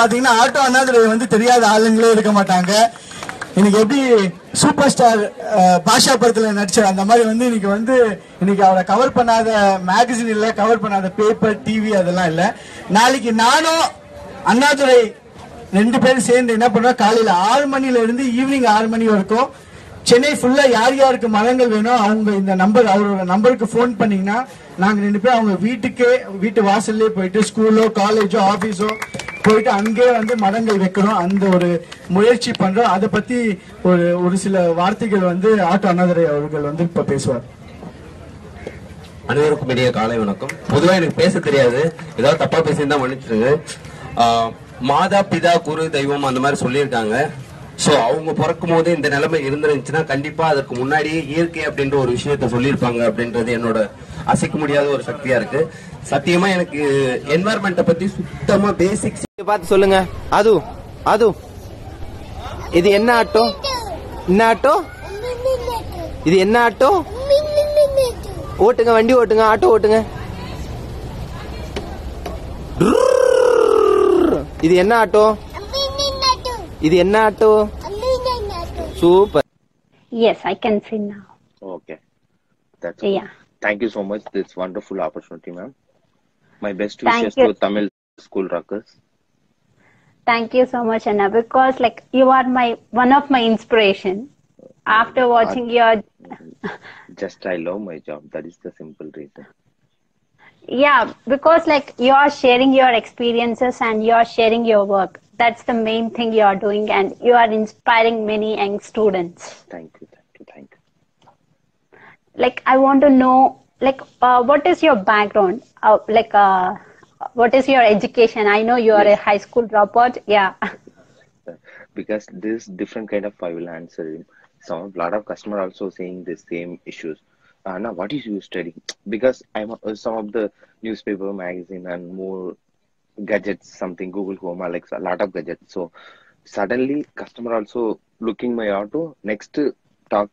பாத்தீங்கன்னா ஆட்டோ அண்ணாதுரை வந்து தெரியாத ஆளுங்களே இருக்க மாட்டாங்க. இன்னைக்கு எப்படி சூப்பர் ஸ்டார் பாஷா படத்துல நடிச்ச அந்த மாதிரி வந்து இன்னைக்கு வந்து இன்னைக்கு அவரை கவர் பண்ணாத மேகசின் இல்ல கவர் பண்ணாத பேப்பர் டிவி அதெல்லாம் இல்ல. நாளைக்கு நானும் அண்ணாதுரை ரெண்டு பேரும் சேர்ந்து என்ன பண்ணுவோம் காலையில ஆறு மணில இருந்து ஈவினிங் ஆறு மணி வரைக்கும் சென்னை ஃபுல்லா யார் யாருக்கு மரங்கள் வேணும் அவங்க இந்த நம்பர் அவரோட நம்பருக்கு ஃபோன் பண்ணீங்கன்னா நாங்க ரெண்டு பேரும் அவங்க வீட்டுக்கே வீட்டு வாசல்லே போயிட்டு ஸ்கூலோ காலேஜோ ஆபீஸோ போயிட்டு அங்கே வந்து மரங்கள் வைக்கிறோம் அந்த ஒரு முயற்சி பண்றோம். அதை பத்தி ஒரு ஒரு சில வார்த்தைகள் வந்து ஆட்டோ அண்ணாதுரை அவர்கள் வந்து இப்ப பேசுவார். அனைவருக்கும் இடையே காலை வணக்கம். பொதுவாக எனக்கு பேச தெரியாது. ஏதாவது தப்பா பேசியிருந்தா மன்னிச்சிருங்க மாதா பிதா குரு தெய்வம் அந்த மாதிரி சொல்லியிருக்காங்க. சோ அவங்க பிறக்கும் போதே இந்த நிலைமை இருந்துருந்துச்சுன்னா கண்டிப்பா அதற்கு முன்னாடியே இயற்கை அப்படின்ற ஒரு விஷயத்த சொல்லியிருப்பாங்க அப்படின்றது என்னோட அசைக்க முடியாத ஒரு சக்தியா இருக்கு. சத்தியமா எனக்கு என்வாயர்மெண்ட்டை பத்தி சுத்தமா பேசிக்ஸ் பார்த்து சொல்லுங்க. அது அது. இது என்ன ஆட்டோ? என்ன ஆட்டோ? இது என்ன ஆட்டோ? ஓட்டுங்க வண்டி ஓட்டுங்க ஆட்டோ ஓட்டுங்க. இது என்ன ஆட்டோ? ఇది ఎన్న yes i can see now. Okay. That's yeah. thank you so much. This wonderful opportunity ma'am. My best wishes to tamil school rockers. Thank you so much anna because like you are my one of my inspiration. After mm, watching I, your just i love my job. That is the simple reason. Yeah because like you are sharing your experiences and you are sharing your work. That's the main thing you are doing, and you are inspiring many young students. Thank you. Thank you. Thank you. Like I want to know, like, uh, what is your background? Uh, like, uh, what is your education? I know you are a high school dropout. Yeah. Because this different kind of I will answer him. Some lot of customer also saying the same issues. Now, what is you studying? Because I'm uh, some of the newspaper, magazine, and more gadgets, something Google Home, Alexa, a lot of gadgets. So suddenly, customer also looking my auto. Next, talk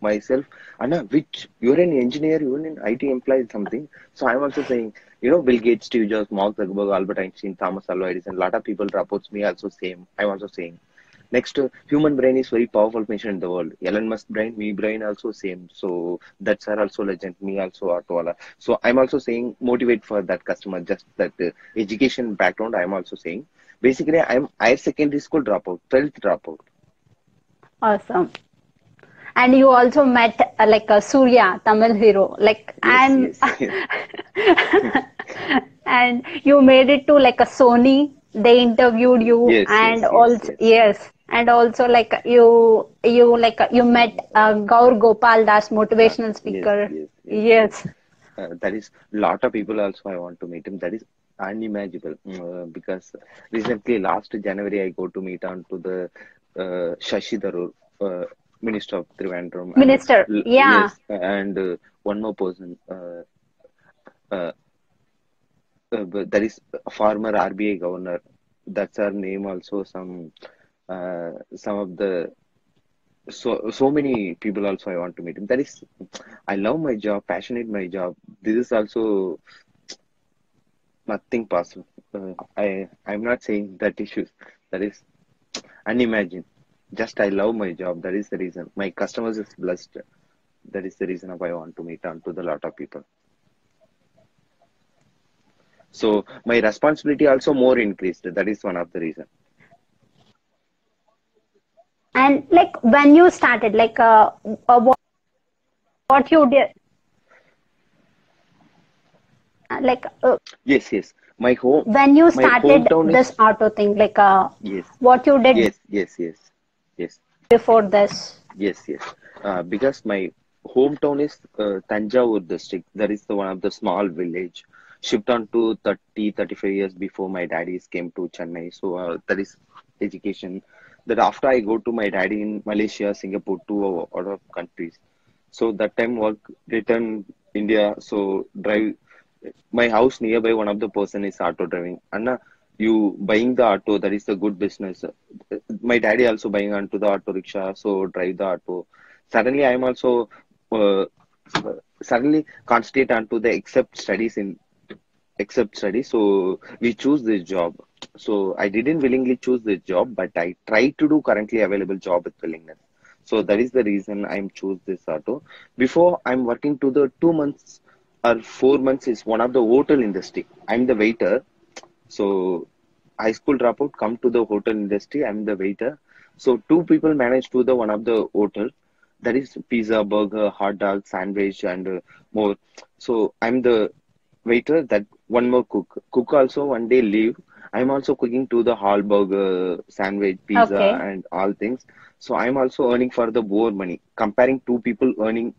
myself, Anna, which you're an engineer, you're an IT employee, something. So I'm also saying, you know, Bill Gates, Steve Jobs, Mark Zuckerberg, Albert Einstein, Thomas Alva Edison, a lot of people reports me also same. I'm also saying. Next, human brain is very powerful machine in the world. Elon Musk brain, me brain also same. So that's are also legend. Me also Autowala. So I'm also saying motivate for that customer. Just that uh, education background. I'm also saying. Basically, I'm higher secondary school dropout, 12th dropout. Awesome. And you also met uh, like a Surya, Tamil hero, like and yes, and you made it to like a Sony. They interviewed you, Yes, and yes, yes, also yes. And also like you you like you met uh, Gaur Gopal Das, motivational speaker. yes, Yes. uh, that is lot of people also I want to meet him. That is unimaginable uh, because recently last January I go to meet on to the uh, Shashi Tharoor, uh, Minister of Trivandrum. Minister, l- yeah. Yes, and uh, one more person. Uh, uh, uh, that is former RBI governor. That's her name also. Some uh, some of the so so many people also I want to meet. That is, I love my job, passionate my job. This is also nothing possible. Uh, I I'm not saying that issues. That is unimagined. Just I love my job. That is the reason. My customers is blessed. That is the reason why I want to meet on to the lot of people. So my responsibility also more increased. That is one of the reason. And like when you started, like uh, uh, what, what you did, Uh, like uh, Yes, yes. My home. when you started hometown is- this auto thing, like uh, Yes. what you did Yes, yes, yes, yes. before this. Yes, yes. Uh, because my hometown is uh, Tanjavur district. That is the one of the small village. Shipped on to 30, 35 years before my daddies came to Chennai. So uh, that is education. That after I go to my daddy in Malaysia, Singapore, two other countries. So that time work return India. So drive my house nearby. One of the person is auto driving. Anna, you buying the auto that is a good business. My daddy also buying onto the auto rickshaw. So drive the auto. Suddenly I am also uh, suddenly concentrate onto the except studies in except study. So we choose this job. So I didn't willingly choose this job, but I tried to do currently available job with willingness. So that is the reason I'm choose this auto. Before I'm working to the two months or four months is one of the hotel industry. I'm the waiter. So high school dropout come to the hotel industry. I'm the waiter. So two people manage to the one of the hotel. That is pizza, burger, hot dog, sandwich, and more. So I'm the waiter. That one more cook. Cook also one day leave. I'm also cooking to the hall burger, sandwich, pizza, Okay. and all things. So I'm also earning for the more money. Comparing two people earning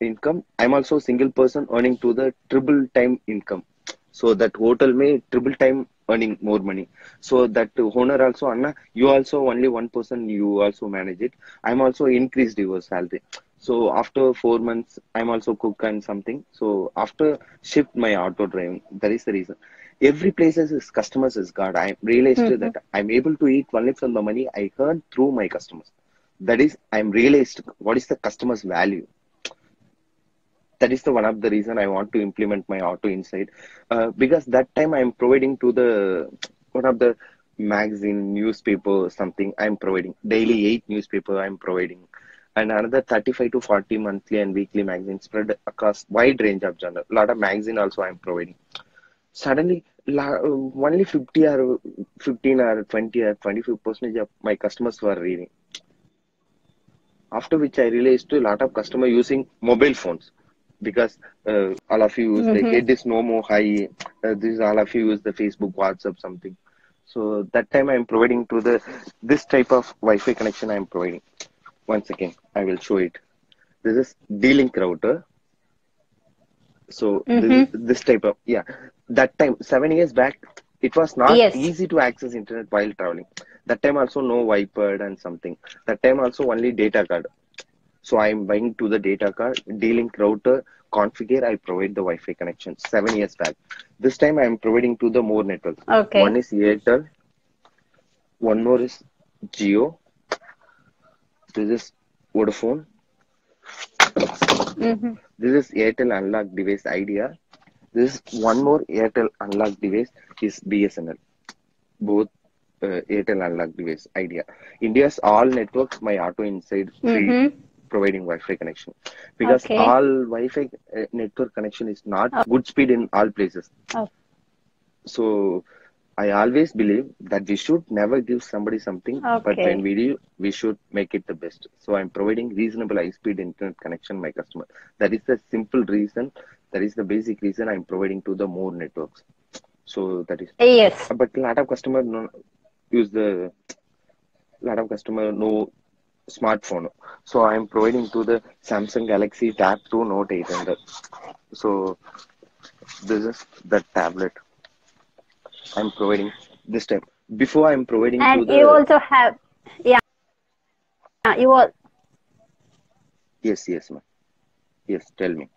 income, I'm also single person earning to the triple time income. So that hotel may triple time earning more money. So that owner also, Anna, you also only one person, you also manage it. I'm also increased your salary. So after four months, I'm also cook and something. So after shift my auto driving, that is the reason. Every places is customers is God. I realized that I'm able to eat only from the money I earn through my customers. That is, I'm realized what is the customer's value that is the one of the reason I want to implement my auto inside uh, because that time I'm providing to the one of the magazine newspaper something I'm providing daily eight newspaper I'm providing and another 35 to 40 monthly and weekly magazine spread across wide range of journal lot of magazine also I'm providing suddenly uh, only 50 or 15 or 20 or 25 percentage of my customers were reading after which I realized a lot of customer using mobile phones because uh, all of you use like it is no more high. Uh, this all of you use the Facebook, WhatsApp, something. So that time I'm providing to the this type of Wi-Fi connection I'm providing. Once again, I will show it. This is D-Link router. So this, mm-hmm. is, this type of yeah. That time seven years back, it was not Yes. easy to access internet while traveling. That time also no Wi-Fi and something. That time also only data card. So I'm buying to the data card, D-Link router, configure, I provide the Wi-Fi connection seven years back. This time I'm providing to the more networks. Okay. One is Airtel, one more is Jio, this is Vodafone, hmm this is Airtel Unlock device idea. This is one more Airtel Unlock device is BSNL. Both uh, Airtel unlocked device idea. India's all networks, my auto inside free Mhm. providing Wi-Fi connection because Okay. all Wi-Fi uh, network connection is not good speed in all places. Oh. So I always believe that we should never give somebody something, but when we do, we should make it the best. So I'm providing reasonable high-speed internet connection my customer. That is the simple reason. That is the basic reason I'm providing to the more networks. So that is Yes. but a lot of customer no, use the lot of customer no smartphone so i'm providing to the samsung galaxy tab 2 note 800 so this is the tablet i'm providing this time. Before i'm providing to And the you also have, yeah, Yeah, you all, yes yes ma'am. Yes tell me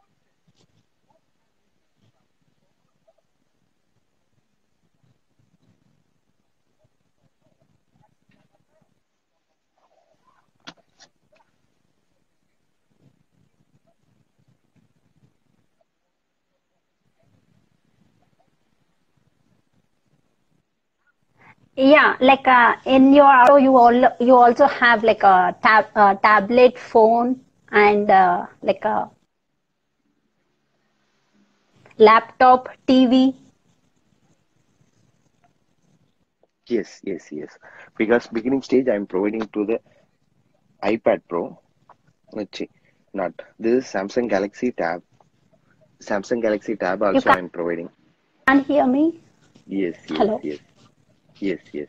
yeah, like uh, in your auto, you all you also have like a tab, uh, tablet, phone, and uh, like a laptop, TV. yes yes yes. Because beginning stage i'm providing to the ipad pro. Let's see. Not. This is samsung galaxy tab. Samsung galaxy tab also i'm providing. Can't hear me? Yes, yes, Hello? yes, yes, yes.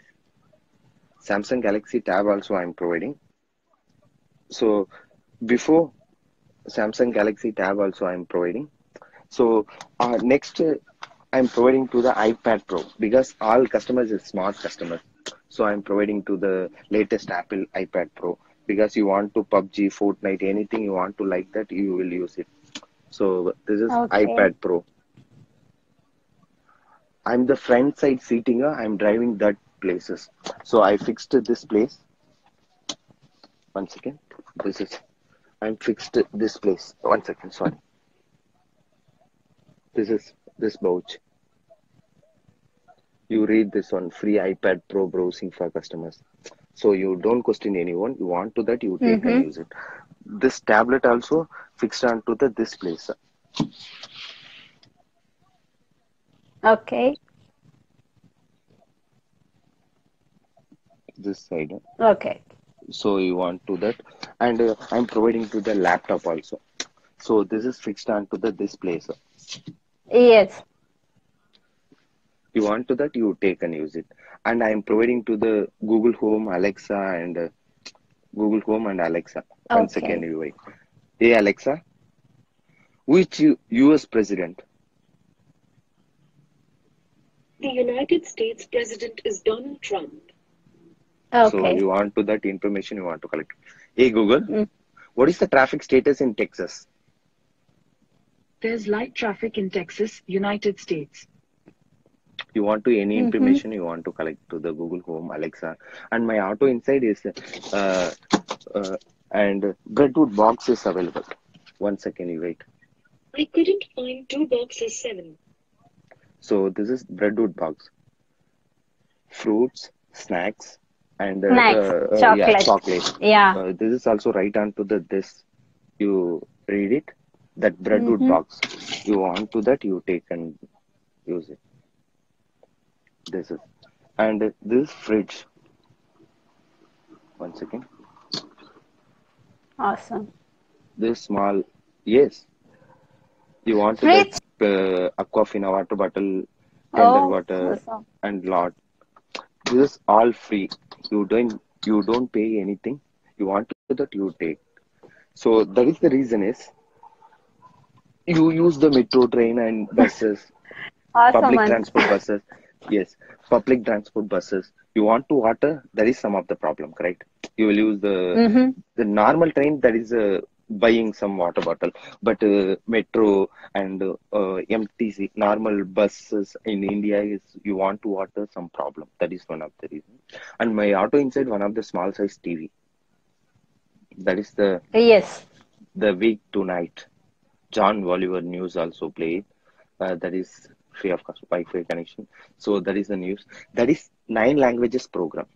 Samsung Galaxy Tab also I'm providing. So before Samsung Galaxy Tab also I'm providing. So uh, next uh, I'm providing to the iPad Pro because all customers is smart customers. So I'm providing to the latest Apple iPad Pro because you want to PUBG, Fortnite, anything you want to like that you will use it. So this is Okay. iPad Pro. I'm the front side seating. I'm driving that places. So I fixed this place. One second. This is. I'm fixed this place. One second. Sorry. This is this pouch. you read this one free ipad pro browsing for customers so you don't question anyone you want to that you take and mm-hmm. use it this tablet also fixed onto the this place Okay. this side. Okay. so you want to that. And uh, i'm providing to the laptop also. So this is fixed onto the this place Yes. you want to that you take and use it. And i'm providing to the google home alexa and uh, google home and alexa. One Okay. second, you wait. Hey alexa. Which us president The United States President is Donald Trump. Okay. so you want to that information you want to collect hey google Mm. what is the traffic status in texas There's light traffic in Texas, United States. you want to any information you want to collect to the google home alexa and my auto inside is uh, uh, and breadwood box is available one second you wait I couldn't find two boxes seven. So this is breadwood box fruits snacks and uh, Snacks, uh, uh, yeah chocolate. chocolate Yeah. uh, this is also right onto the this you read it that breadwood Mhm. box you want to that you take and use it this is and this fridge one second Awesome. this small yes you want to Fridge? get uh, aquafina water bottle tender Oh, water awesome. and lot this is all free you don't you don't pay anything you want to that you take so that is the reason is you use the metro train and buses Awesome. public man. transport buses yes public transport buses you want to water that is some of the problem correct you will use the Mm-hmm. the normal train that is uh, buying some water bottle. But uh, metro and uh, mtc normal buses in india is you want to water some problem. That is one of the reason and my auto inside one of the small size tv that is the Yes. the week tonight. John oliver news also played. Uh, that is free of cost wi-fi connection. So that is the news. That is nine languages program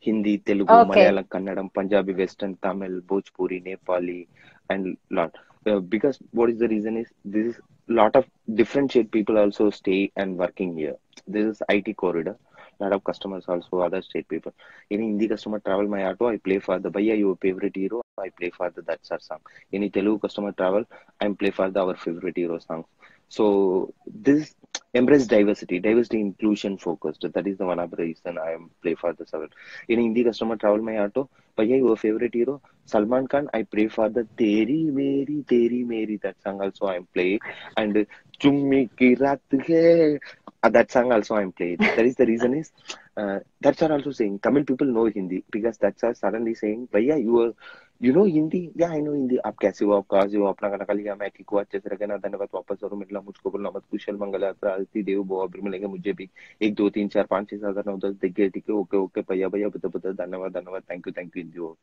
Hindi, Telugu, Okay. Malayalam, Kannadam, Punjabi, Western, Tamil, Bhojpuri, Nepali, and lot. Uh, because what is the reason is this is lot of different shade people also stay and working here. This is IT corridor. Lot of customers also other state people. Any Hindi customer travel my auto, I play for the Bhaiya your favorite hero. I play for the That's Our song. Any Telugu customer travel, I play for the our favorite hero song. So this embrace diversity, diversity inclusion focused. That is the one of the reason I am play for the seven. In Hindi customer travel my auto, Bhaiya your favorite hero, Salman Khan. I pray for the Teri Meri Teri Meri that song also I am play and Chummi Ki Hai. Uh, that song also I'm playing. That is the reason is uh, that's what also saying. Tamil people know Hindi because that's are suddenly saying, Bhaiya you are you know Hindi या I no Hindi आप कैसे हो? आप कहा से हो? अपना गाना लिया मैं ठीक अच्छे से रखे ना? धन्यवाद। वापस और मिलना। मुझको बोलना मत। कुशल मंगल यात्रा अस्थि देव बो अभी मिलेंगे मुझे भी। एक, दो, तीन, चार, पाँच, छह, सात नौ, दस, दिख गए, ठीक है? ओके ओके, भैया भैया बता बता धन्यवाद धन्यवाद। Thank you thank you Hindi हो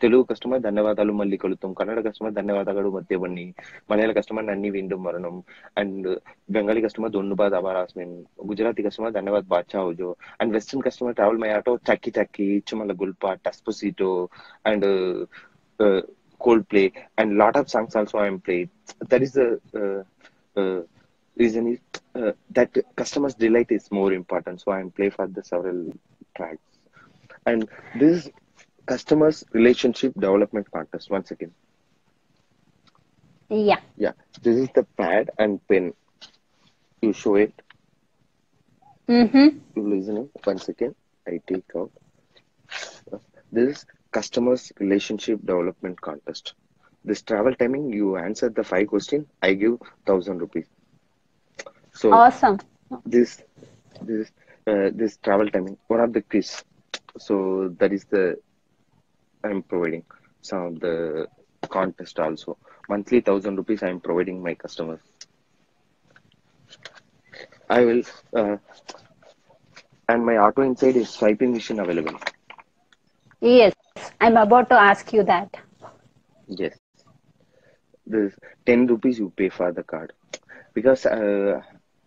తెలుగు కస్టమర్ ధన్యవాదాలు మళ్ళీ కలుతాం కన్నడ కస్టమర్ ధన్యవాదాలు మధ్య వండి మలయాళ కస్టమర్ అన్ని విండు మరణం అండ్ బెంగాలీ కస్టమర్ దొన్ను బాధ అవరాస్ మేము గుజరాతీ కస్టమర్ ధన్యవాద్ బాచా ఓజో and western customer travel my auto చక్కి చక్కి చుమల గుల్ప టస్పు సీటో and uh, Coldplay, and lot of songs also I'm played. That is the uh, uh, reason is uh, that customers' delight is more important. So I'm play for the several tracks, and this customers' relationship development contest. Once again. Yeah. Yeah. This is the pad and pen. You show it. Mm-hmm. You listen it. Once again, I take out. This customers relationship development contest. This travel timing you answer the five question i give thousand rupees. So Awesome. this this uh, this travel timing one of the quiz so that is the i'm providing some of the contest also. Monthly thousand rupees i'm providing my customers i will uh, and my auto inside is swiping machine available. Yes. I'm about to ask you that. yes this 10 rupees you pay for the card because uh,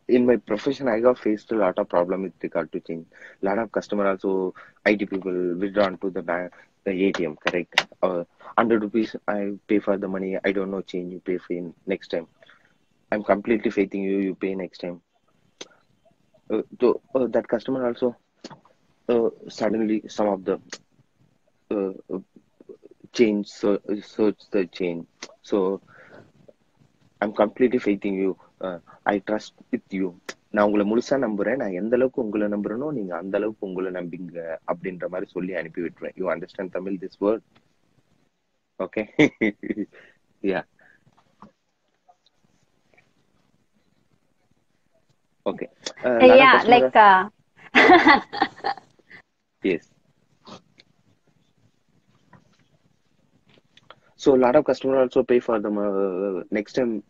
in my profession, I got faced a lot of problem with regard to change. A lot of customer also, IT people withdrawn to the bank, the ATM, correct? Uh, 100 rupees, I pay for the money. I don't know change. You pay for in next time. I'm completely faithing you. You pay next time. Uh, so uh, that customer also uh, suddenly some of the change so search the change. So I'm completely faithing you. Uh, I trust with you. நான் உங்களை முழுசா நம்புறேன். நான் எந்த அளவுக்கு உங்களை நம்புறேனோ நீங்க அந்த அளவுக்கு உங்களை நம்பிங்க அப்படின்ற மாதிரி சொல்லி அனுப்பி விட்டுருவேன். You understand Tamil this word okay yeah okay yeah, like So a lot of customers also pay for the uh, next time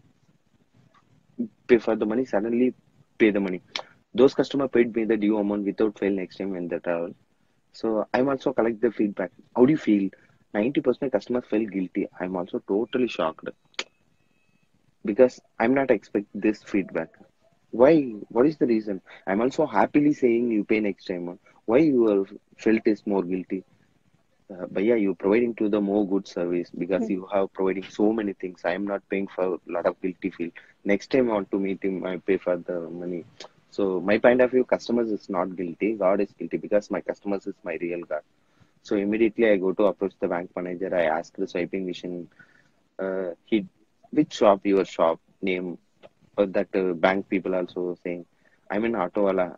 pay for the money suddenly pay the money. Those customer paid me the due amount without fail next time when they travel. So I'm also collect the feedback. How do you feel? Ninety percent customers felt guilty. I'm also totally shocked because I'm not expect this feedback. Why? What is the reason? I'm also happily saying you pay next time. Why you felt is more guilty? Uh, but yeah, you're providing to the more good service because you have providing so many things. I am not paying for a lot of guilty feel. Next time I want to meet him, I pay for the money. So my point of view, customers is not guilty. God is guilty because my customers is my real God. So immediately I go to approach the bank manager. I ask the swiping machine, uh, he, which shop your shop name, uh, that uh, bank people also saying, I'm in Autowala.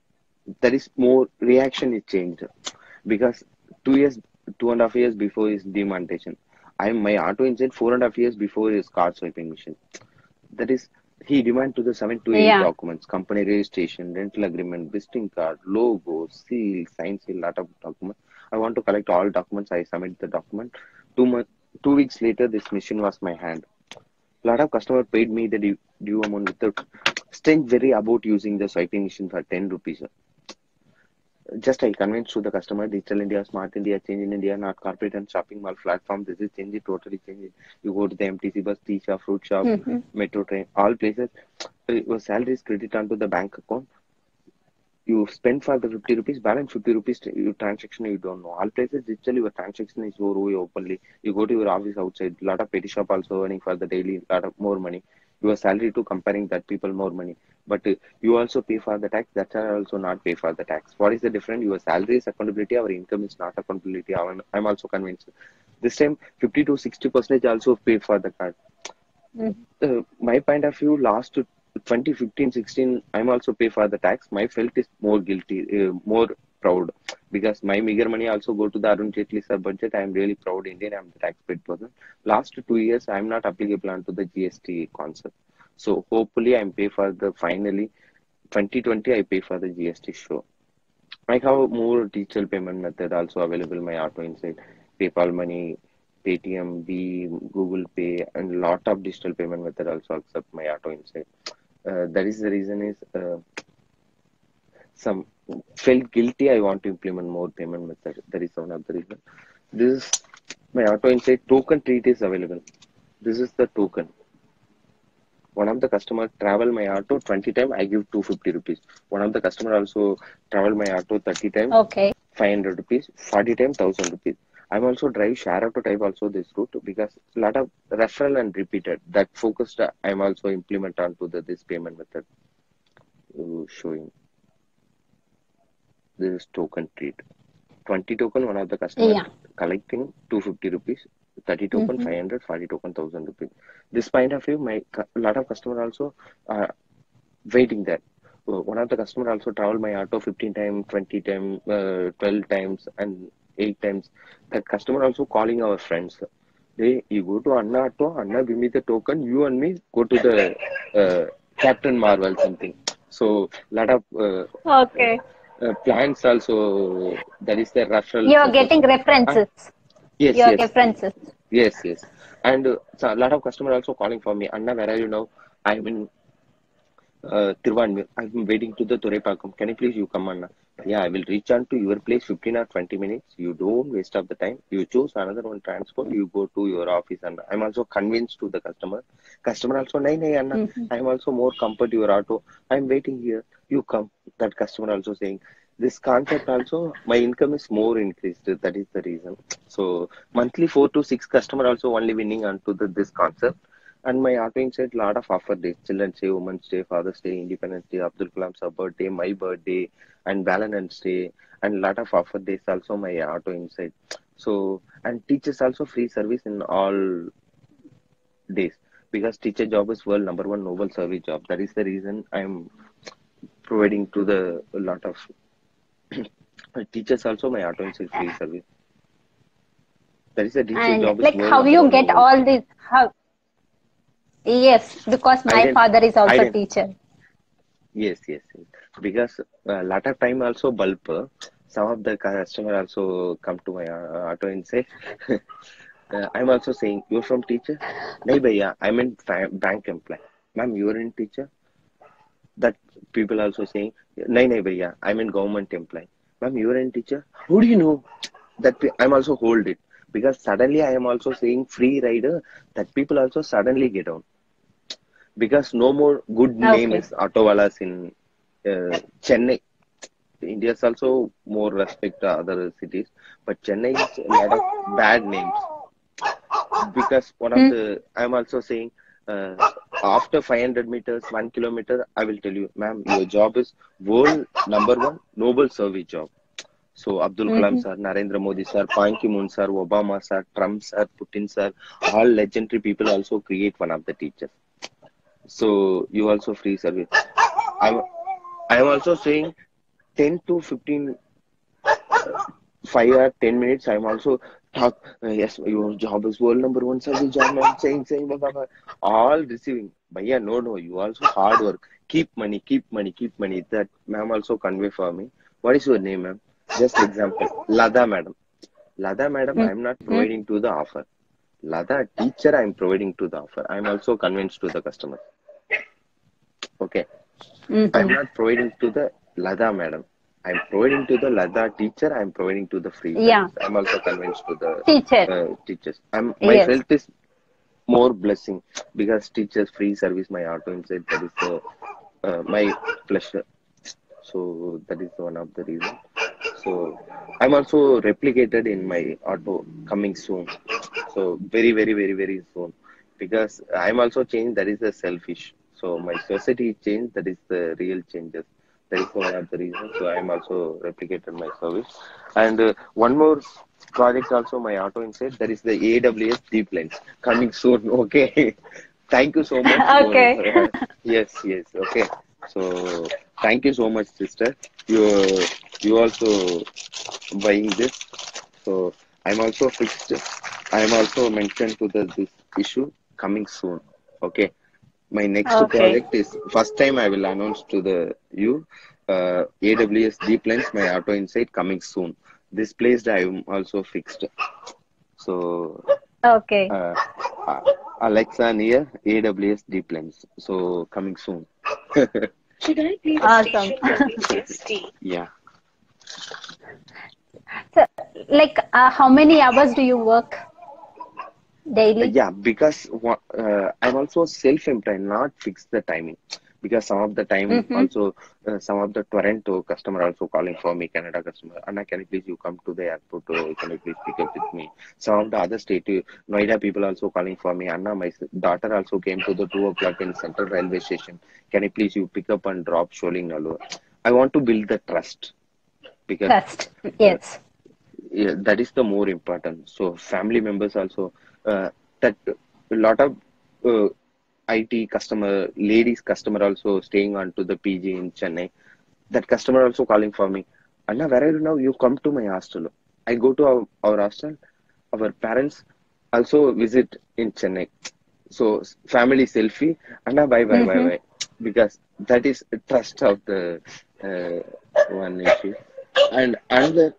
There is more reaction is changed because two years, two and a half years before his demonetization, I'm my auto inside four and a half years before his card swiping machine. That is, he demand to the seven to eight Yeah. documents, company registration, rental agreement, visiting card, logo, seal, sign seal, lot of documents. I want to collect all documents. I submit the document. Two months, two weeks later, this machine was my hand. lot of customer paid me the due, due amount without staying very about using the swiping machine for 10 rupees. Just I convinced to the customer, Digital India, Smart India, Change in India, not corporate and shopping mall platform. This is change it, totally change it. You go to the MTC bus, tea shop, fruit shop, mm-hmm. metro train, all places. Your salary is credit onto the bank account. You spend for the 50 rupees, balance 50 rupees, your transaction you don't know. All places digitally your transaction is your way openly. You go to your office outside, lot of petty shop also earning for the daily, lot of more money. Your salary to comparing that people more money. But uh, you also pay for the tax, that's why I also not pay for the tax. What is the difference? Your salary is accountability, our income is not accountability. I'm also convinced. This time 50 to 60 percent also pay for the card. Uh, my point of view, last to 2015 16, I'm also pay for the tax. My felt is more guilty, uh, more proud because my meager money also go to the Arun Jaitley sir budget. I'm really proud Indian. I'm the tax paid person. Last two years, I'm not applicable onto the GST concept. So hopefully, I'm pay for the finally 2020. I pay for the GST show. I have more digital payment method also available. My auto inside PayPal money, Paytm, B, Google Pay, and lot of digital payment method also accept my auto inside. Uh, that is the reason is uh, some felt guilty. I want to implement more payment method. That is one of the reason. This is my auto inside token treat is available. This is the token. One of the customer travel my auto 20 time, I give 250 rupees. One of the customer also travel my auto 30 times, okay. 500 rupees, 40 times 1000 rupees. I'm also drive share auto type also this route because a lot of referral and repeated that focused uh, I'm also implement onto the this payment method. Showing this is token treat. 20 token one of the customer Yeah. collecting 250 rupees 30 token 500 40 token 1000 rupees. This point of view my cu- lot of customer also are waiting there. Uh, one of the customer also travel my auto 15 times 20 times uh, 12 times and 8 times. That customer also calling our friends they you go to anna auto anna give me the token. You and me go to the uh, captain marvel something. So lot of uh, Okay. uh, plans also that is the referral You're getting references. Yes Your yes references. Yes, yes. And uh, so a lot of customer also calling for me. Anna, where are you now? I'm in uh, Thiruvanmiyur. I'm waiting to the Thoraipakkam. Can you please you come, Anna? yeah i will reach on to your place 15 or 20 minutes you don't waste up the time you choose another one transport you go to your office and i'm also convinced to the customer customer also nay nay Anna, i'm also more comfort your auto i'm waiting here you come that customer also saying this concept also my income is more increased. That is the reason. So monthly four to six customer also only winning onto the, this concept. And my auto inside lot of offer days. Children's day women's day father's day independence day abdul kalam's birthday my birthday and valentine's day and lot of offer days also my auto inside so and teachers also free service in all days. Because teacher job is world number one noble service job. That is the reason i'm providing to the lot of teachers also my auto inside free service There is a teacher job like how you get all this how Yes, because my father is also teacher. Yes, yes, yes. Because uh, lot of time also bulb. Some of the customer also come to my uh, auto and say, uh, I'm also saying you're from teacher. No, bhaiya, I'm in bank employee. Ma'am, you're in teacher. That people also saying, no, no, bhaiya, I'm in government employee. Ma'am, you're in teacher. How do you know? That pe- I'm also hold it because suddenly I am also saying free rider. That people also suddenly get on because no more good name Okay. is Autowalas in uh, Chennai. India is also more respect to other cities, but Chennai is a lot of bad names because one of the I'm also saying uh, after 500 meters, one kilometer, I will tell you, ma'am, your job is world number one noble service job. So Abdul Kalam mm-hmm. sir, Narendra Modi sir, Ban Ki-moon sir, Obama sir, Trump sir, Putin sir, all legendary people also create one of the teachers. So you also free service. I'm I'm also saying 10 to 15 5 or 10 minutes i'm also talk uh, yes your job is world number one service job man saying saying blah, blah, blah. all receiving. But yeah no no you also hard work. Keep money keep money keep money. That ma'am also convey for me. What is your name ma'am? Just example. Lada madam. Lada madam i'm not providing to the offer. Lada teacher i'm providing to the offer. I'm also convinced to the customer. Okay. Mhm. I'm not providing to the Lada madam. I'm providing to the Lada teacher. I'm providing to the free. Yeah. I'm also convinced to the Teacher. uh, teachers. I'm my Yes. is more blessing because teachers free service my auto inside that is the uh, my pleasure. So that is one of the reason. So I'm also replicated in my auto coming soon. So very very very very soon because I'm also changed. That is the selfish. So my society changed. That is the real changes. One of the reasons. So I'm also replicated my service. And uh, one more project also my auto inside. That is the AWS DeepLens coming soon. Okay. Thank you so much. Okay. yes, yes. Okay. So thank you so much, sister. You you also buying this. So I'm also fixed. I'm also mentioned to the this issue coming soon. Okay. My next Okay. project is first time I will announce to the you uh, AWS DeepLens my auto insight coming soon. This place I'm also fixed. So Okay. uh, uh, Alexa near AWS DeepLens. So coming soon. Should I play the Awesome. station WST? yeah. So, like, uh, how many hours do you work daily? Yeah, because uh, I'm also self-employed, not fix the timing. Because some of the time Mhm. also, uh, some of the Toronto customer also calling for me, Canada customer. Anna, can you please you come to the airport? Uh, can you please pick up with me? Some of the other state, uh, Noida people also calling for me. Anna, my daughter also came to the two o'clock in Central Railway Station. Can you please you pick up and drop Sholing? I want to build the trust because Trust. Yes. yeah, that is the more important. So family members also uh, that a lot of uh, IT customer, ladies customer also staying on to the PG in Chennai. That customer also calling for me. Anna, where are you now? You come to my hostel. I go to our, our hostel. Our parents also visit in Chennai. So family selfie. Anna, bye bye bye Mhm. bye. Because that is trust of the uh, one issue. And another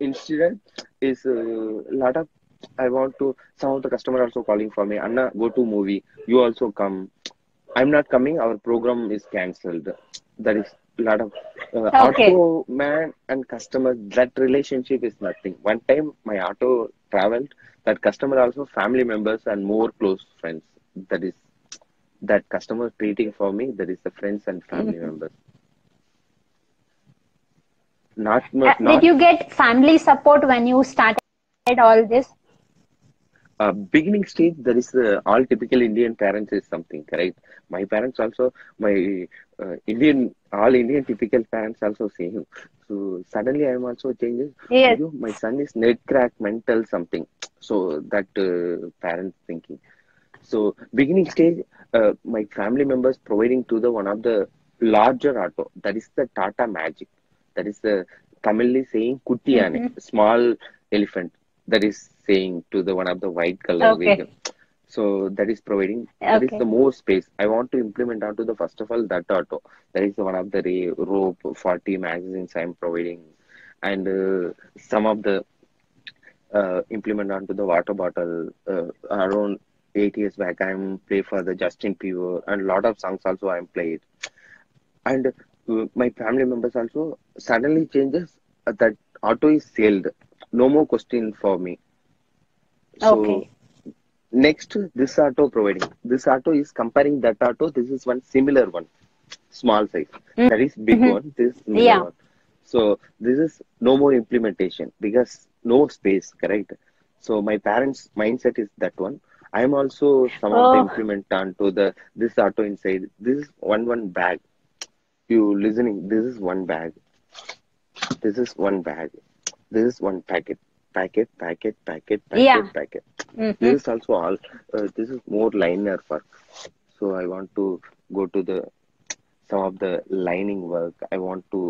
incident is a lot of I want to some of the customer also calling for me. Anna, go to movie. You also come. I'm not coming. Our program is cancelled. That is lot of uh, Okay. auto man and customer that relationship is nothing one time my auto traveled that customer also family members and more close friends that is that customer treating for me that is the friends and family members not Uh, not, did you get family support when you started all this? Uh, beginning stage there is the all typical indian parents is something correct? My parents also my uh, indian all indian typical parents also same. So suddenly i am also changing. Yes. "Ayyo, my son is net crack mental something. So that uh, parents thinking. So beginning stage uh, my family members providing to the one of the larger auto that is the tata magic. That is the tamilly saying kutti ane small elephant that is saying to the one of the white color Okay. vehicle so that is providing that is the more space. I want to implement onto the first of all that auto. That is the one of the rope 40 magazines i'm providing. And uh, some of the uh, implement onto the water bottle uh, around eight years back i'm play for the justin bieber and lot of songs also i'm played. And uh, my family members also suddenly changes uh, that auto is sailed no more question for me. So Okay. next this auto providing. This auto is comparing that auto this is one similar one small size. Mm. That is big mm-hmm. one this is Yeah. one. So this is no more implementation because no space correct? So my parents mindset is that one. I am also some of the Oh. implement onto the this auto inside. This is one one bag. You listening this is one bag. This is one bag this is one packet packet packet packet packet Yeah. packet Mhm. this is also all uh, this is more liner work so i want to go to the some of the lining work i want to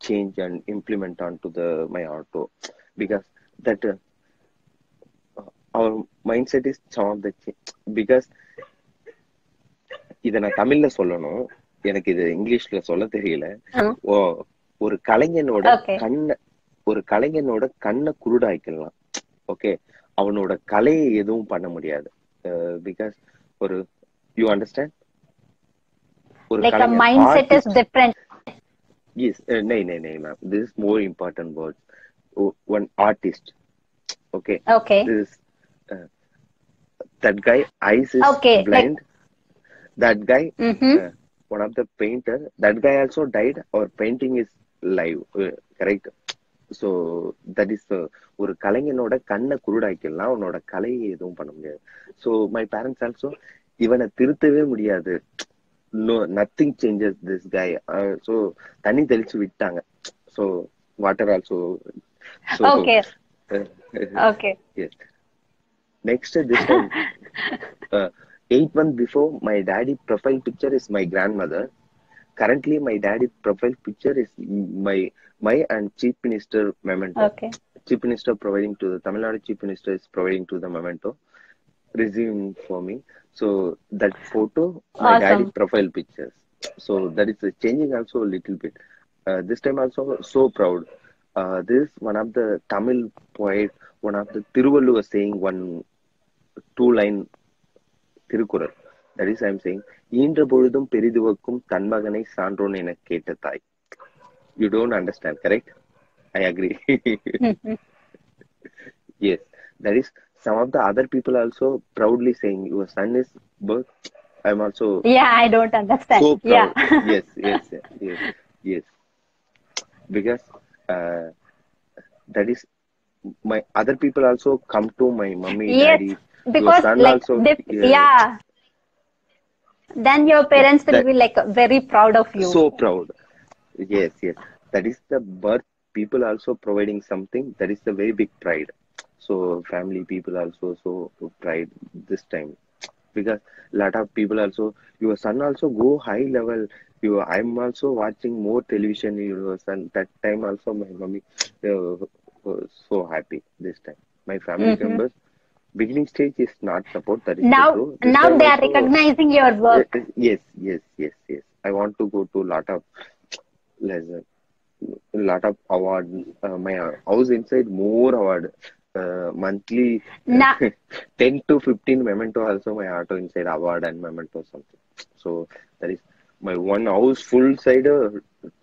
change and implement onto the my auto because that uh, our mindset is some of the cha- because இத நான் தமிழ்ல சொல்லணும் எனக்கு இது இங்கிலீஷ்ல சொல்ல தெரியல ஆ. ஓ ஒரு கலைஞனோட Okay. கண்ண ஒரு கலைஞனோட கண்ணை குருடாக்கிடலாம். ஓகே அவனோட கலையை எதுவும் பண்ண முடியாது. பிகாஸ் ஒரு யூ அண்டர்ஸ்டாண்ட் ஒரு எஸ் நை நை நை ma'am this more important word one artist okay okay this that guy eyes is blind that guy one of the painter that guy also died our painting is live correct so that is ஒரு கலைஞனோட கண்ணை குருடாக்கிடலாம் அவனோட கலையை எதுவும் பண்ண முடியாது. So my parents also இவனை திருத்தவே முடியாது. No nothing changes this guy so தண்ணி தெளிச்சு விட்டாங்க. So water also next this eight month before my daddy profile picture is my grandmother currently my daddy profile picture is my my my and chief minister memento Okay. chief minister providing to the Tamil Nadu chief minister is providing to the memento receiving for me so that photo my Awesome. daddy profile pictures so that is uh, changing also a little bit uh, this time also so proud uh, this is one of the Tamil poet one of the Tiruvalluvar saying one two line Thirukkural that is I'm saying ஈன்ற பொழுதும் பெரிதுவக்கும் தன் மகனை சான்றோன் என கேட்ட தாய் you don't understand correct I agree yes that is some of the other people also proudly saying your son is birth I'm also Yeah, I don't understand. so yeah. yes yes yes yes because uh, that is my other people also come to my mummy yes. daddy your Because son like also dif- yeah, yeah. Then your parents will that- be like very proud of you. so proud yes yes. That is the birth people also providing something that is the very big pride. So family people also so pride this time. Because lot of people also your son also go high level. You i'm also watching more television your son. That time also my mommy uh, was so happy this time. My family Mhm. members beginning stage is not support that is now now they are also- recognizing your work. uh, yes yes yes yes. I want to go to lot of lesson lot of award uh, my house inside more award uh, monthly Na- 10 to 15 memento also my auto inside award and memento something so that is my one house full side uh,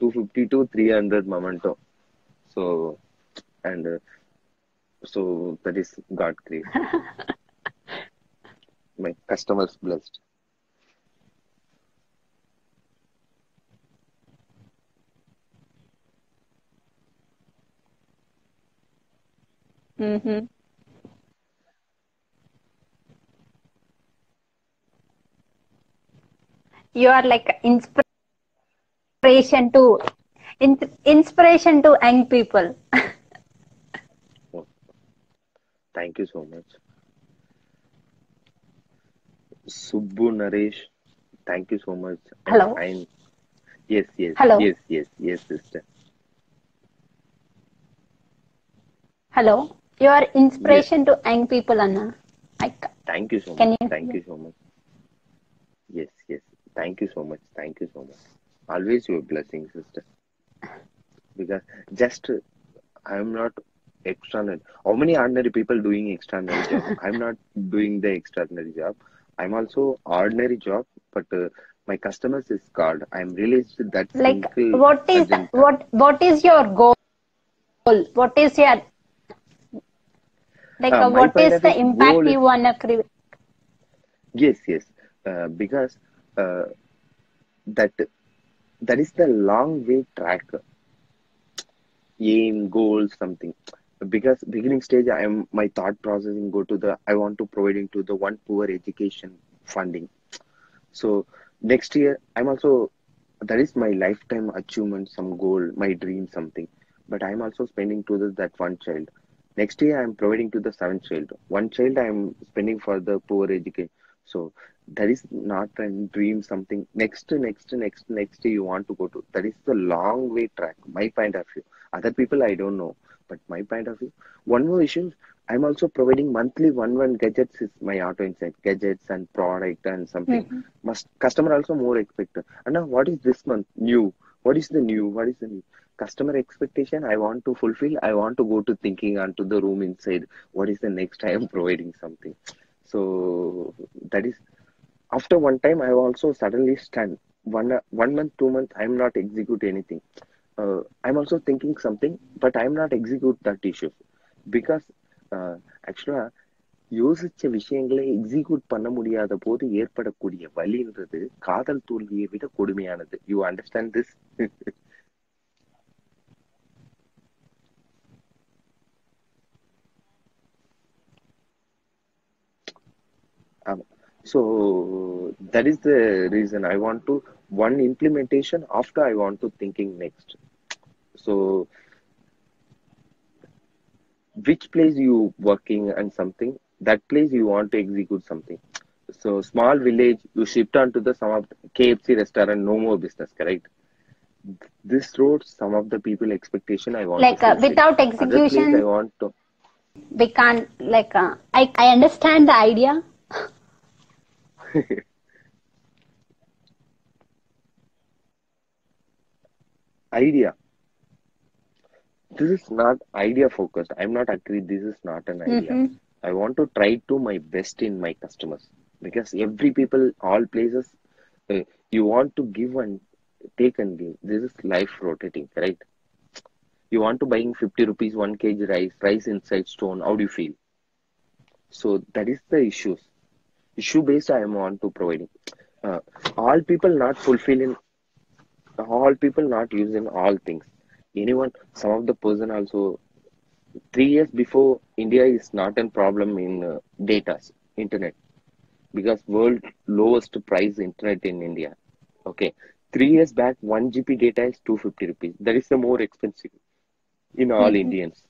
250 to 300 memento. So, and uh, so that is God grace. my customers blessed. Mm-hmm. You are like inspiration to in, inspiration to young people. Thank you so much. Subbu Naresh, thank you so much. Hello. I'm- yes, yes, Hello. yes, yes, yes, sister. Hello, you are inspiration to young people, Anna. I, Thank you so Can much. you- Thank you so much. Yes, yes. Thank you so much. Thank you so much. Always your blessing, sister. Because just uh, I'm not extraordinary. How many ordinary people doing extraordinary job? I'm not doing the extraordinary job. I'm also ordinary job, but uh, my customers is God. I'm realized that like what is agenda. what what is your goal? What is your like Uh, what is the impact you wanna create? Yes, yes. Uh, because uh, that that is the long way track. Aim, goal, something. Because beginning stage, I am my thought processing go to the I want to providing to the one poor education funding. So next year, I'm also that is my lifetime achievement, some goal, my dream, something. But I'm also spending to the, that one child. Next year, I'm providing to the seventh child. One child I'm spending for the poor education. So that is not a dream, something. Next, next, next, next you want to go to. That is the long way track. My point of view. Other people I don't know, but my point of view. One more issue. I'm also providing monthly one one gadgets is my auto insight gadgets and product and something. Mm-hmm. Must customer also more expect. And now what is this month new? What is the new? What is the new? Customer expectation I want to fulfill. I want to go to thinking onto the room inside. What is the next I am providing something. So that is after one time I also suddenly stand one one month two month I'm not execute anything. Uh, I'm also thinking something, but I'm not execute that issue because uh, actually யோசிச்ச விஷயங்களை execute பண்ண முடியாத போது ஏற்படக்கூடிய வலின்றது காதல் தோல்வியை விட கொடுமையானது you understand this so that is the reason i want to one implementation after i want to thinking next. So which place you working and something that place you want to execute something. So small village you shift on to the some of the kfc restaurant no more business correct? This road some of the people expectation i want Like, to uh, without execution- i want to We can't like uh, I I understand the idea. idea. This is not idea focused. I'm not agree this is not an idea. Mhm. i want to try to my best in my customers. Because every people all places uh, you want to give and take and give. This is life rotating right? You want to buying 50 rupees 1 kg rice rice inside stone. How do you feel? So that is the issues issue based i am on to providing. Uh, all people not fulfilling all people not using all things. Anyone some of the person also three years before india is not a problem in uh, data internet. Because world lowest price internet in india. Okay. Three years back 1 gb data is 250 rupees. That is the more expensive in all indians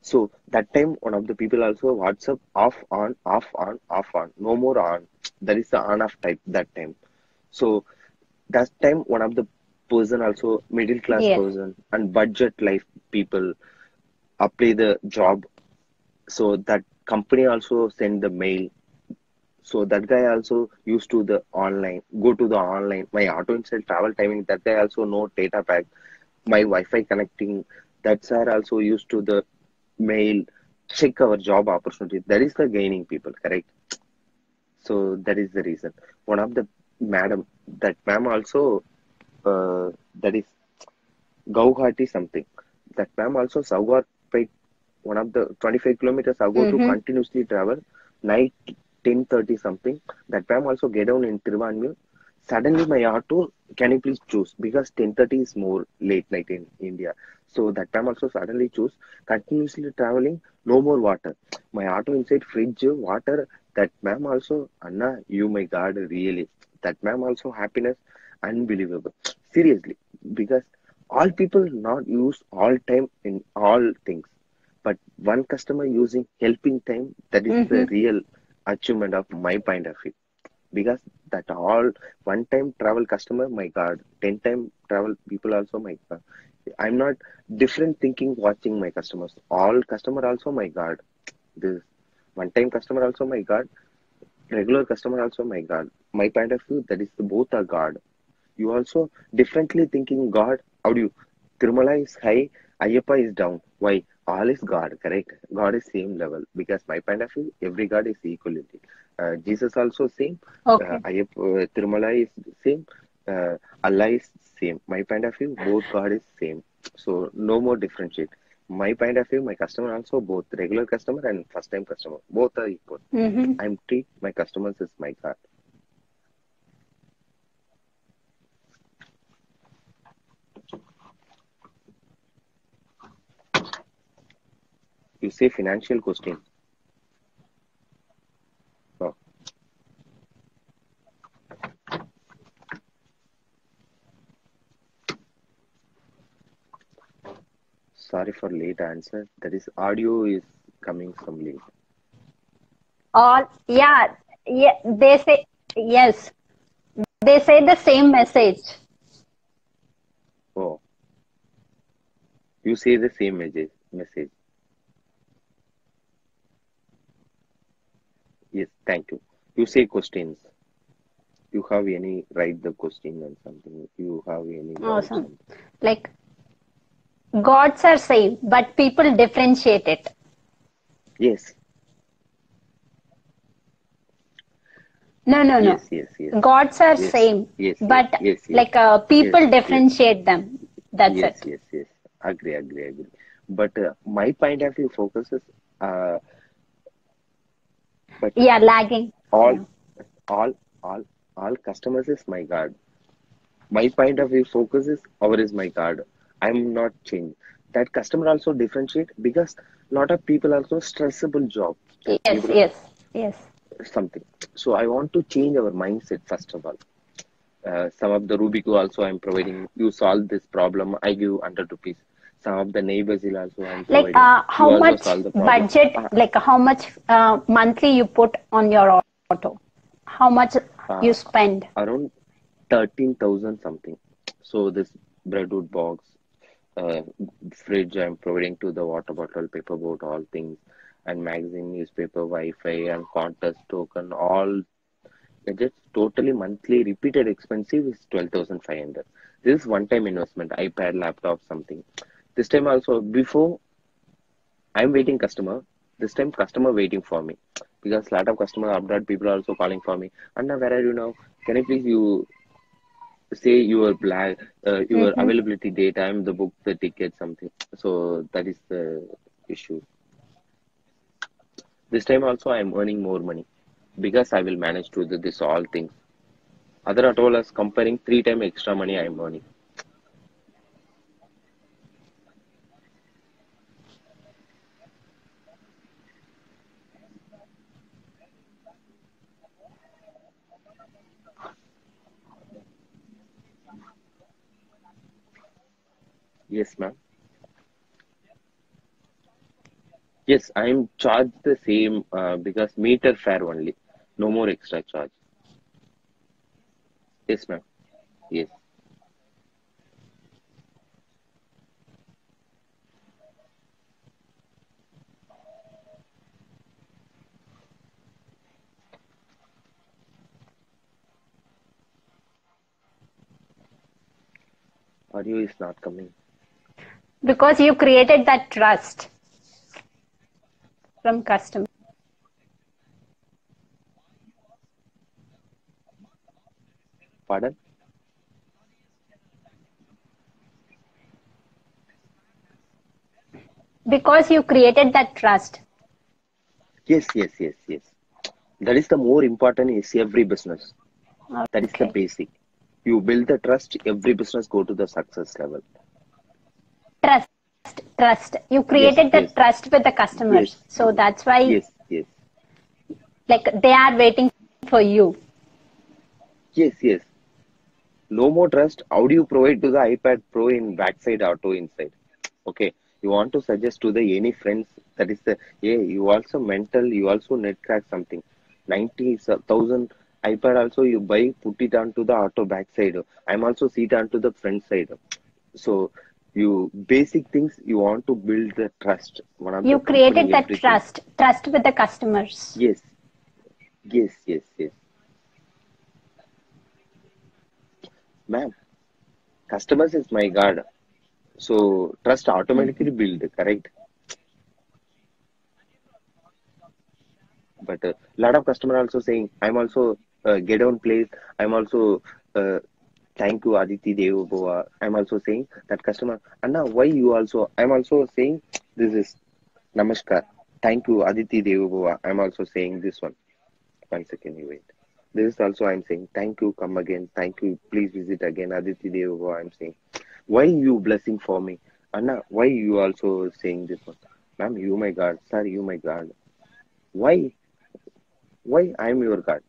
so that time one of the people also whatsapp off on off on off on. No more on. That is the on off type that time. So that time one of the person also middle class Yes. person and budget life people apply the job. So that company also send the mail. So that guy also used to the online go to the online. My auto inside travel timing that guy also no data pack. My wi-fi connecting that sir also used to the mail check our job opportunity that is the gaining people correct so that is the reason one of the madam, that ma'am also, uh, that is Gauhati something. That ma'am also Saugor paid one of the 25 kilometers ago to continuously travel night 10:30 something. That ma'am also get down in Tiruvanmiyur. Suddenly my auto, can you please choose because 10:30 is more late night in India. So that time also suddenly choose continuously traveling, no more water. My auto inside fridge, water. That ma'am also, Anna, you my God, really. That ma'am also happiness, unbelievable. Seriously, because all people not use all time in all things, but one customer using helping time. That is the mm-hmm. real achievement of my point of view. Because that all one time travel customer, my God, ten time travel people also my God. I'm not different thinking watching my customers. All customer also my God. This one time customer also my God. Regular customer also my God. My point of view, that is the both are God. You also differently thinking God. How do you? Tirumala is high, Ayyappa is down. Why? All is God, correct? God is same level because my point of view, every God is equality. Uh, Jesus also same. Okay. Uh, Ayyappa, Tirumala is same. Uh, Allah is same. My point of view, both God is same. So no more differentiate. My point of view, my customer also both regular customer and first time customer both are equal. Mm-hmm. I'm treat my customers as my God. You say financial question. Sorry for late answer. That is audio is coming from late. All yeah, yeah. They say yes. They say the same message. Oh. You say the same message message. Yes, thank you. You say questions. You have any write the question and something. You have any Awesome. Like gods are same, but people differentiate it. Yes. No, no, no. Yes, yes, yes. Gods are Yes, same, yes, yes, but yes, like uh, people differentiate them. That's yes, it. yes, yes. Yes. Agree, agree, agree. But uh, my point of view focuses uh but Yeah, lagging. all all all all customers is my god my point of view focus is our is my god i'm not changed that customer also differentiate because a lot of people also stressable job Yes, People- yes, yes. something so i want to change our mindset first of all uh, some of the rubico also i'm providing you solve this problem i give 100 rupees some of the neighbors will also i'm Like uh, how also much solve the problem. budget, Uh, like how much uh, monthly you put on your auto? How much you spend? around 13,000 something. So this breadwood box, uh, fridge I'm providing to the water bottle, paper boat, all things, and magazine, newspaper, Wi-Fi, and contest token, all gadgets totally monthly repeated expensive is 12,500. This is one-time investment, iPad, laptop, something. This time also before I'm waiting customer. This time customer waiting for me because lot of customer abroad people are also calling for me. Anna, where are you now? Can you please you say your black uh, your availability date? I'm the book the ticket something. So that is the issue. This time also I'm earning more money because I will manage to do this all things. Other autolers comparing three time extra money I'm earning. Yes, ma'am. Yes, I'm charged the same uh, because meter fare only. No more extra charge. Yes, ma'am. Yes. Audio is not coming. Because you created that trust from customer. Pardon? Because you created that trust. Yes, yes, yes, yes. That is the more important is every business. That is the basic. You build the trust, every business go to the success level. Trust. Trust. You created that yes. trust with the customers. Yes. So that's why Yes, yes, like they are waiting for you. yes, yes. No more trust. How do you provide to the iPad Pro in backside auto inside? Okay, you want to suggest to the any friends that is the yeah. You also mental. You also net crack something. Ninety thousand iPad also you buy put it onto the auto backside. I'm also seat onto the front side. So you basic things you want to build the trust. One of You created that everything. trust. Trust with the customers. Yes. Yes, yes, yes. Ma'am, customers is my guard. So trust automatically build, correct? But a lot of customer also saying, I'm also uh, get on place. I'm also uh, thank you Aditi Devabova. I'm also saying that customer, Anna, why you also? I'm also saying this is Namaskar. Thank you Aditi Devabova. I'm also saying this one. One second, you wait. This is also I'm saying thank you, come again, thank you, please visit again, Aditi Devava. I'm saying, why you blessing for me, Anna? Why you also saying this one, ma'am? You my God, sir, you my God. Why? Why I'm your God?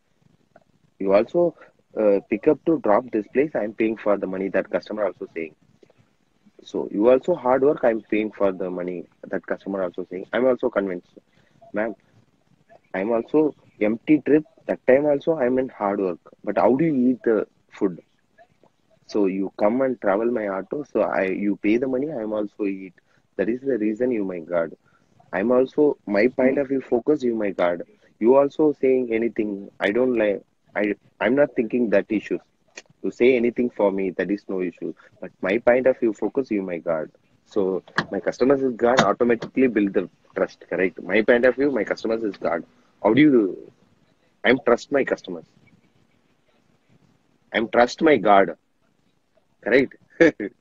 You also uh, pick up to drop this place. I'm paying for the money. That customer also saying. So you also hard work. I'm paying for the money. That customer also saying. I'm also convinced, ma'am. I'm also empty trip. That time also I'm in hard work. But how do you eat the food? So you come and travel my auto. So I you pay the money. I'm also eat. That is the reason you my God. I'm also my point of view focus. You my God. You also saying anything. I don't like. I I'm not thinking that issues. To say anything for me that is no issue. But my point of view focus. You my God. So my customers is God. Automatically build the trust. Correct. My point of view. My customers is God. How do you do? I'm trust my customers. I'm trust my God. Correct?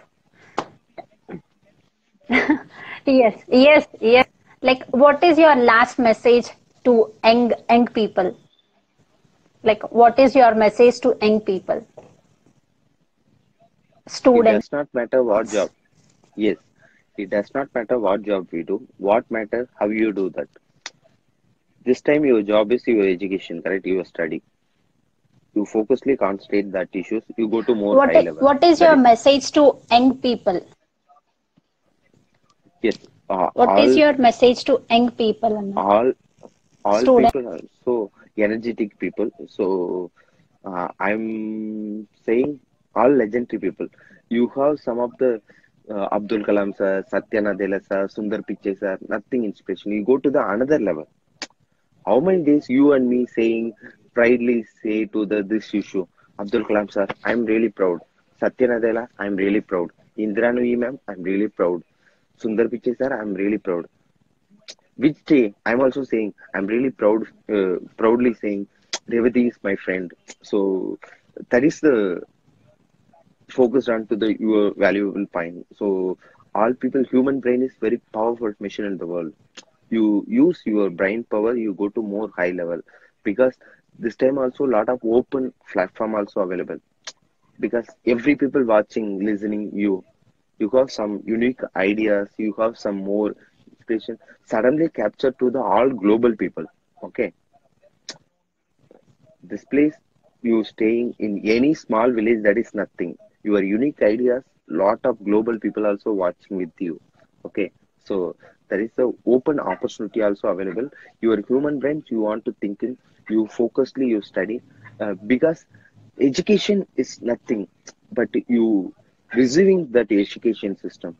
yes, yes, yes. Like, what is your last message to young, young people? Like, what is your message to young people? Students. It does not matter what job. Yes. It does not matter what job we do. What matters how you do that. This time your job is your education, correct? Your study. You focusly concentrate that issues. You go to more What high is, level. what is your message to young people? Yes. Uh, What all, is your message to young people? All all Student. people are so energetic people. So uh, I'm saying all legendary people. You have some of the uh, Abdul Kalam sir, Satya Nadella sir, Sundar Pichai sir, nothing inspiration. You go to the another level. How many days you and me saying proudly say to the this issue, Abdul Kalam sir, I'm really proud. Satya Nadella, I'm really proud. Indira Nooyi ma'am, I'm really proud. Sundar Pichai sir, I'm really proud. Which day i'm also saying i'm really proud uh, proudly saying revati is my friend. So that is the focus on to the your valuable point. So all people human brain is very powerful machine in the world. You use your brain power you go to more high level. Because this time also lot of open platform also available. Because every people watching listening you you have some unique ideas you have some more inspiration suddenly captured to the all global people okay? This place you staying in any small village that is nothing. Your unique ideas lot of global people also watching with you okay? So there is a open opportunity also available. Your human brain you want to think in you focusedly you study. Uh, because education is nothing but you receiving that education system.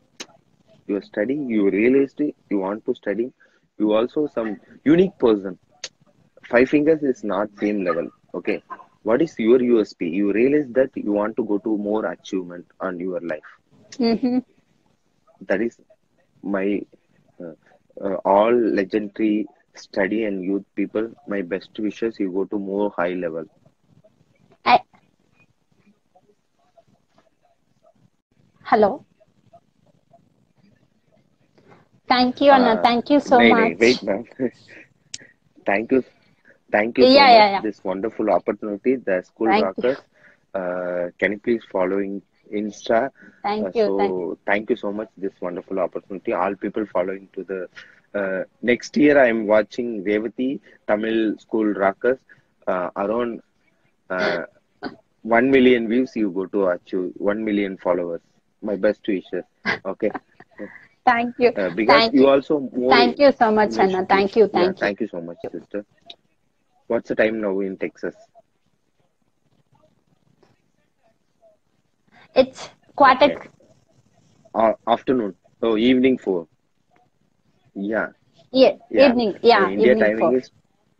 You are studying you realized it, you want to study. You also some unique person. Five fingers is not same level okay? What is your usp you realize that you want to go to more achievement on your life. Hmm that is my uh, uh, all legendary study and youth people my best wishes you go to more high level. I, hello. Thank you, Anna. Uh, Thank you so much. wait ma'am thank you thank you Yeah, yeah, yeah. this wonderful opportunity the school Thank you. rockers uh, can you please following insta Thank Uh, you. so Thank thank you so much this wonderful opportunity all people following to the uh, next year i am watching revati tamil school rockers uh, around uh, 1 million views you go to achieve 1 million followers my best wishes okay Thank you. uh, because Thank you you. also Thank you so much, Anna. Thank you. yeah, Thank you. thank you so much sister what's the time now in texas It's quarter. Okay. uh, afternoon oh evening 4 yeah Yeah, yeah evening. Yeah, Uh, india evening timing four. is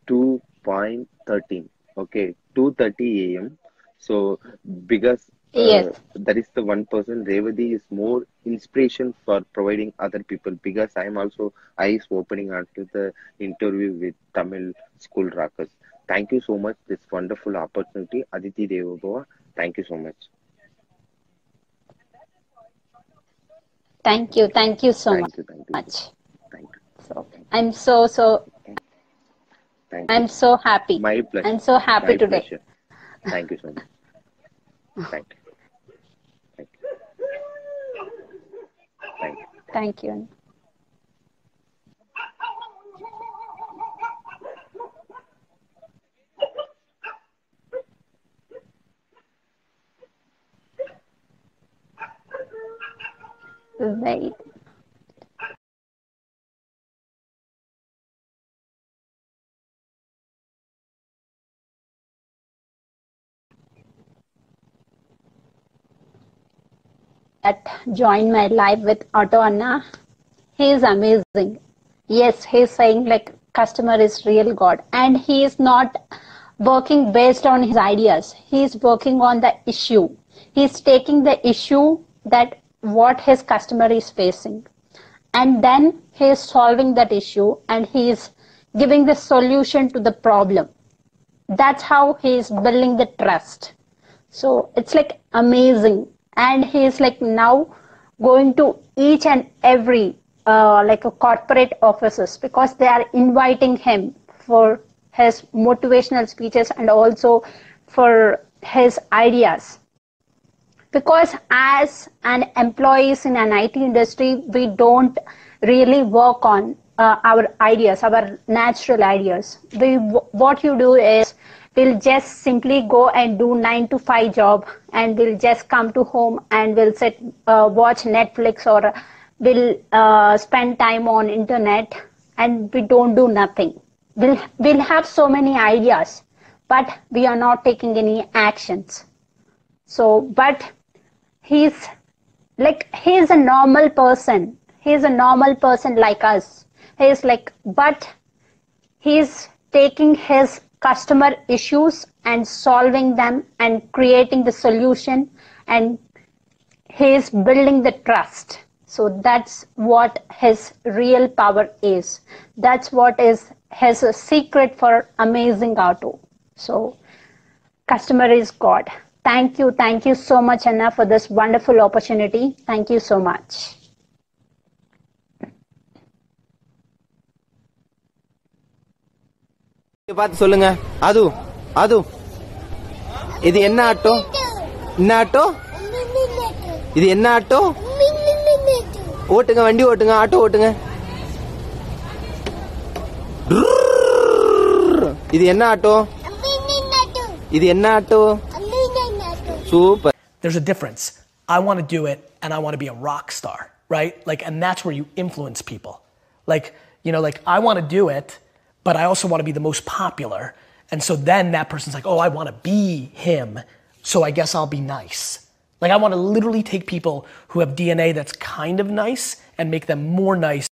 2.13 okay 2.30 am so because uh, Yes. that is the one person revati is more inspiration for providing other people because i am also eyes opening after the interview with tamil school rockers thank you so much this wonderful opportunity aditi devabova thank you so much Thank you. Thank you so thank much. you thank you much. thank you So I'm so so thank I'm so happy. my pleasure I'm so happy my today. pleasure thank you so much thank you thank you thank you. Wait. That joined my live with Auto Anna. He is amazing. Yes, he's saying like customer is real God and he is not working based on his ideas. He is working on the issue. He is taking the issue that what his customer is facing and then he is solving that issue and he is giving the solution to the problem. That's how he is building the trust. So it's like amazing. And he is like now going to each and every uh, like a corporate offices because they are inviting him for his motivational speeches and also for his ideas because as an employees in an IT industry, we don't really work on uh, our ideas, our natural ideas. We, what you do is we'll just simply go and do nine to five job and we'll just come to home and we'll sit, uh, watch Netflix or we'll uh, spend time on internet and we don't do nothing. We'll, we'll have so many ideas, but we are not taking any actions. So, but he's like he's a normal person he's a normal person like us he's like but he's taking his customer issues and solving them and creating the solution. And he's building the trust. So that's what his real power is. That's what is his secret for amazing auto. So customer is god. Thank you. Thank you so much anna for this wonderful opportunity. Thank you so much பார்த்து சொல்லுங்க அது அது இது என்ன auto என்ன auto இது என்ன auto ஓட்டுங்க வண்டி ஓட்டுங்க ஆட்டோ ஓட்டுங்க இது என்ன ஆட்டோ இது என்ன auto super There's a difference. I want to do it and I want to be a rock star. right? Like, and that's where you influence people. Like, you know, like I want to do it, but I also want to be the most popular. And so then that person's like, oh, I want to be him. So I guess I'll be nice. Like I want to literally take people who have DNA that's kind of nice and make them more nice